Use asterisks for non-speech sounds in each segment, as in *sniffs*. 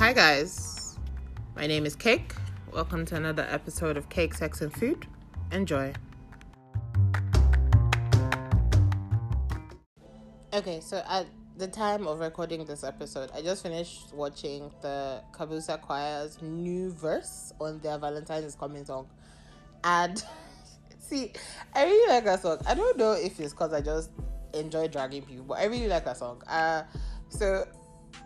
Hi, guys. My name is Cake. Welcome to another episode of Cake, Sex, and Food. Enjoy. Okay, so at the time of recording this episode, I just finished watching the Kabusa Choir's new verse on their Valentine's Coming song. And *laughs* see, I really like that song. I don't know if it's because I just enjoy dragging people, but I really like that song. Uh, so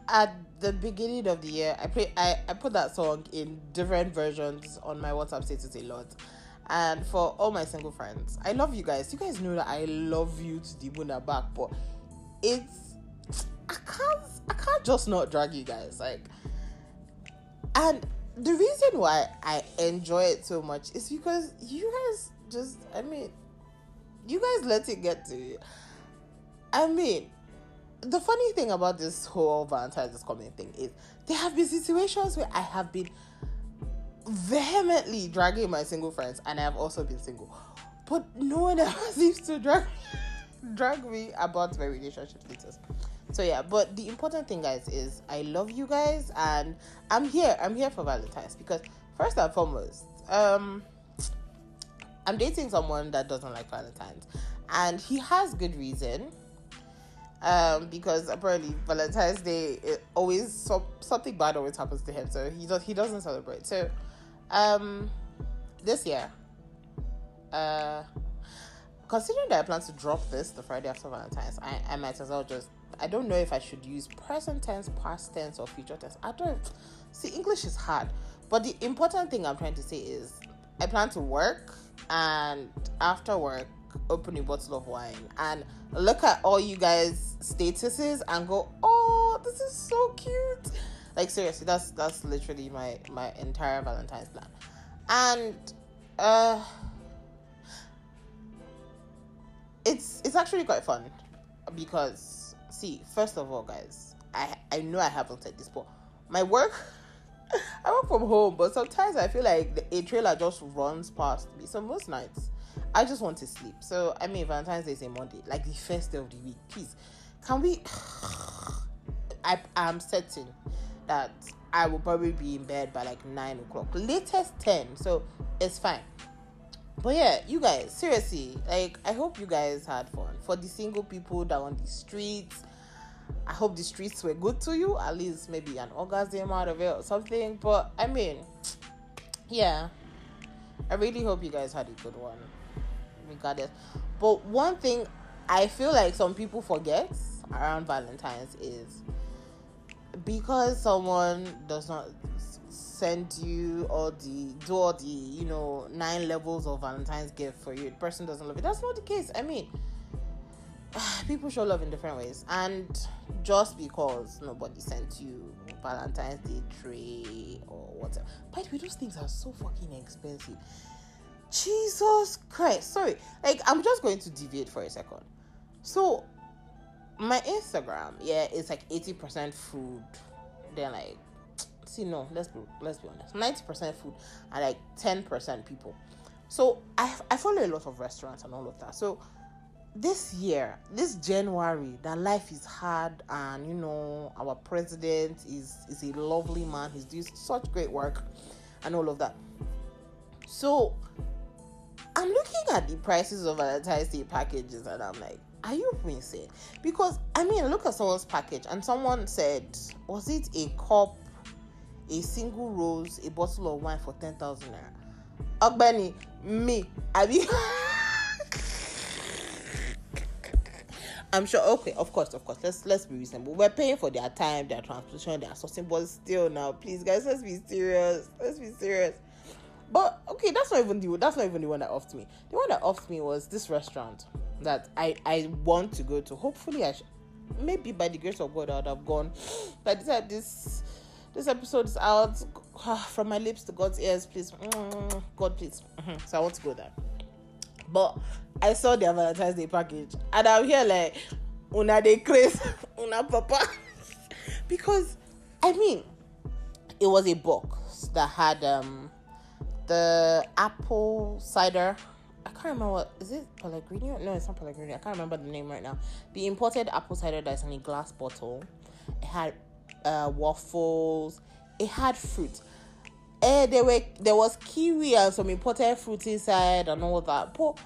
at the beginning of the year, I play I, I put that song in different versions on my WhatsApp status a lot. And for all my single friends, I love you guys. You guys know that I love you to the moon and back, but it's I can't I can't just not drag you guys. Like and the reason why I enjoy it so much is because you guys just I mean you guys let it get to you. I mean the funny thing about this whole Valentine's coming thing is there have been situations where I have been vehemently dragging my single friends and I have also been single. But no one *laughs* ever seems to drag drag me about my relationship status. So yeah, but the important thing guys is I love you guys and I'm here. I'm here for Valentine's because first and foremost, um I'm dating someone that doesn't like Valentine's and he has good reason um, because apparently Valentine's Day always so, something bad always happens to him, so he does he doesn't celebrate. So, um, this year, uh, considering that I plan to drop this the Friday after Valentine's, I, I might as well just I don't know if I should use present tense, past tense, or future tense. I don't see English is hard, but the important thing I'm trying to say is I plan to work and after work open a bottle of wine and look at all you guys statuses and go oh this is so cute like seriously that's that's literally my my entire valentine's plan and uh it's it's actually quite fun because see first of all guys i i know i haven't said this but my work *laughs* i work from home but sometimes i feel like the, a trailer just runs past me so most nights I just want to sleep. So I mean Valentine's Day is a Monday, like the first day of the week. Please, can we? *sighs* I am certain that I will probably be in bed by like nine o'clock, latest ten. So it's fine. But yeah, you guys, seriously, like I hope you guys had fun. For the single people that on the streets, I hope the streets were good to you. At least maybe an orgasm out of it or something. But I mean, *tsk* yeah, I really hope you guys had a good one regardless. But one thing I feel like some people forget around Valentine's is because someone does not send you all the do all the you know nine levels of Valentine's gift for you, the person doesn't love it. That's not the case. I mean, *sighs* people show love in different ways, and just because nobody sent you Valentine's Day tray or whatever, by the way, those things are so fucking expensive. Jesus Christ. Sorry. Like, I'm just going to deviate for a second. So, my Instagram, yeah, it's like 80% food. Then, like, *tsk* see, no, let's be, let's be honest. 90% food and like 10% people. So, I, I follow a lot of restaurants and all of that. So, this year, this January, that life is hard, and you know, our president is is a lovely man. He's doing such great work, and all of that. So I'm looking at the prices of Day packages and I'm like, are you insane? Because I mean, look at someone's package and someone said, was it a cup, a single rose, a bottle of wine for 10,000 naira? Ogbeni, me, I mean, I'm sure. Okay, of course, of course. Let's let's be reasonable. We're paying for their time, their transportation, their sourcing, but still, now, please, guys, let's be serious. Let's be serious. But okay, that's not even the that's not even the one that offed me. The one that offed me was this restaurant that I I want to go to. Hopefully, I sh- maybe by the grace of God, I would have gone. *gasps* But this this this episode is out *sighs* from my lips to God's ears. Please, *sniffs* God, please. Mm-hmm. So I want to go there. But I saw their Valentine's Day package, and I'm here like una de craze, *laughs* una papa, *laughs* because I mean, it was a box that had um the apple cider. I can't remember what is it Pellegrino? No, it's not Pellegrino. I can't remember the name right now. The imported apple cider that's in a glass bottle. It had uh, waffles. it had fruit. Eh, there were there was kiwi and some imported fruit inside and all that. But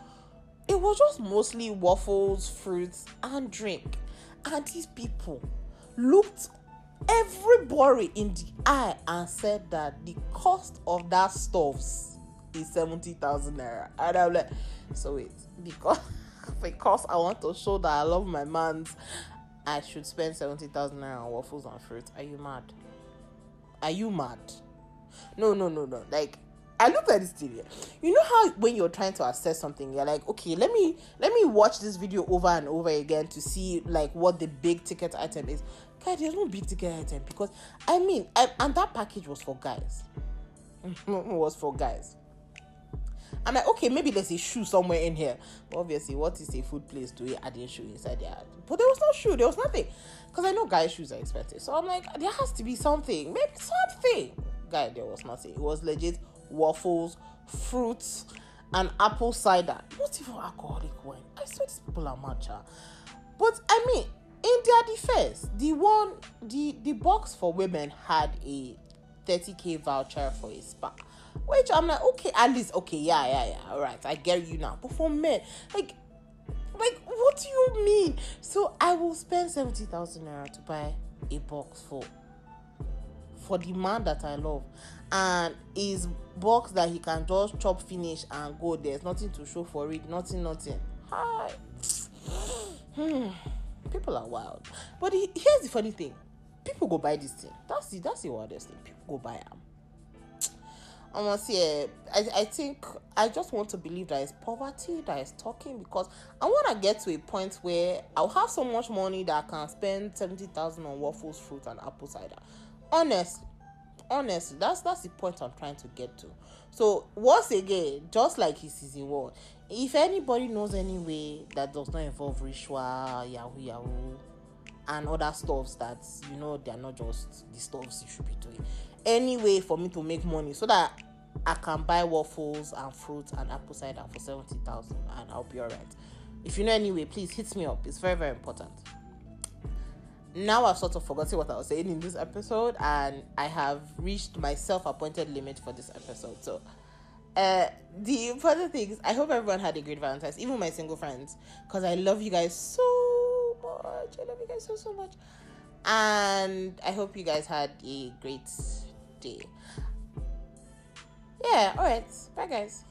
it was just mostly waffles, fruits, and drink. And these people looked everybody in the eye and said that the cost of that stuffs is 70,000 naira. And I'm like, so wait, because *laughs* because I want to show that I love my man's, I should spend 70,000 naira on waffles and fruits. Are you mad? Are you mad? No, no, no, no. Like I looked at this TV. You know how when you're trying to assess something, you're like, okay, let me let me watch this video over and over again to see like what the big ticket item is. Guys, there's no big ticket item because I mean, I, and that package was for guys. *laughs* was for guys. I'm like, okay, maybe there's a shoe somewhere in here. But obviously, what is a food place eat adding shoe inside there? But there was no shoe, there was nothing. Because I know guys' shoes are expensive. So I'm like, there has to be something. Maybe something. Guy, there was nothing. It was legit waffles, fruits, and apple cider. Not even alcoholic wine. I swear these people are matcha. But I mean, in their defense, the one the the box for women had a 30k voucher for a spa. Which I'm like, okay, at least okay, yeah, yeah, yeah. Alright, I get you now. But for men, like like what do you mean? So I will spend 70,000 naira to buy a box for for the man that I love. And his box that he can just chop finish and go. There's nothing to show for it, nothing, nothing. Hi. Hmm. People are wild. But he, here's the funny thing. People go buy this thing. That's the that's the wildest thing. People go buy them. Must say, I, I think I just want to believe that it's poverty that is talking because I want to get to a point where I'll have so much money that I can spend 70,000 on waffles, fruit, and apple cider honestly honestly that's that's the point i'm trying to get to. So once again just like his season one if anybody knows any way that does not involve ritual yahoo yahoo and other stuffs that you know they're not just the stuffs you should be doing any way for me to make money so that i can buy waffles and fruits and apple cider for 70000 and i'll be all right if you know any way please hit me up. It's very very important now I've sort of forgotten what I was saying in this episode, and I have reached my self appointed limit for this episode. So, uh, the important thing is, I hope everyone had a great Valentine's, even my single friends, because I love you guys so much. I love you guys so, so much. And I hope you guys had a great day. Yeah, alright. Bye, guys.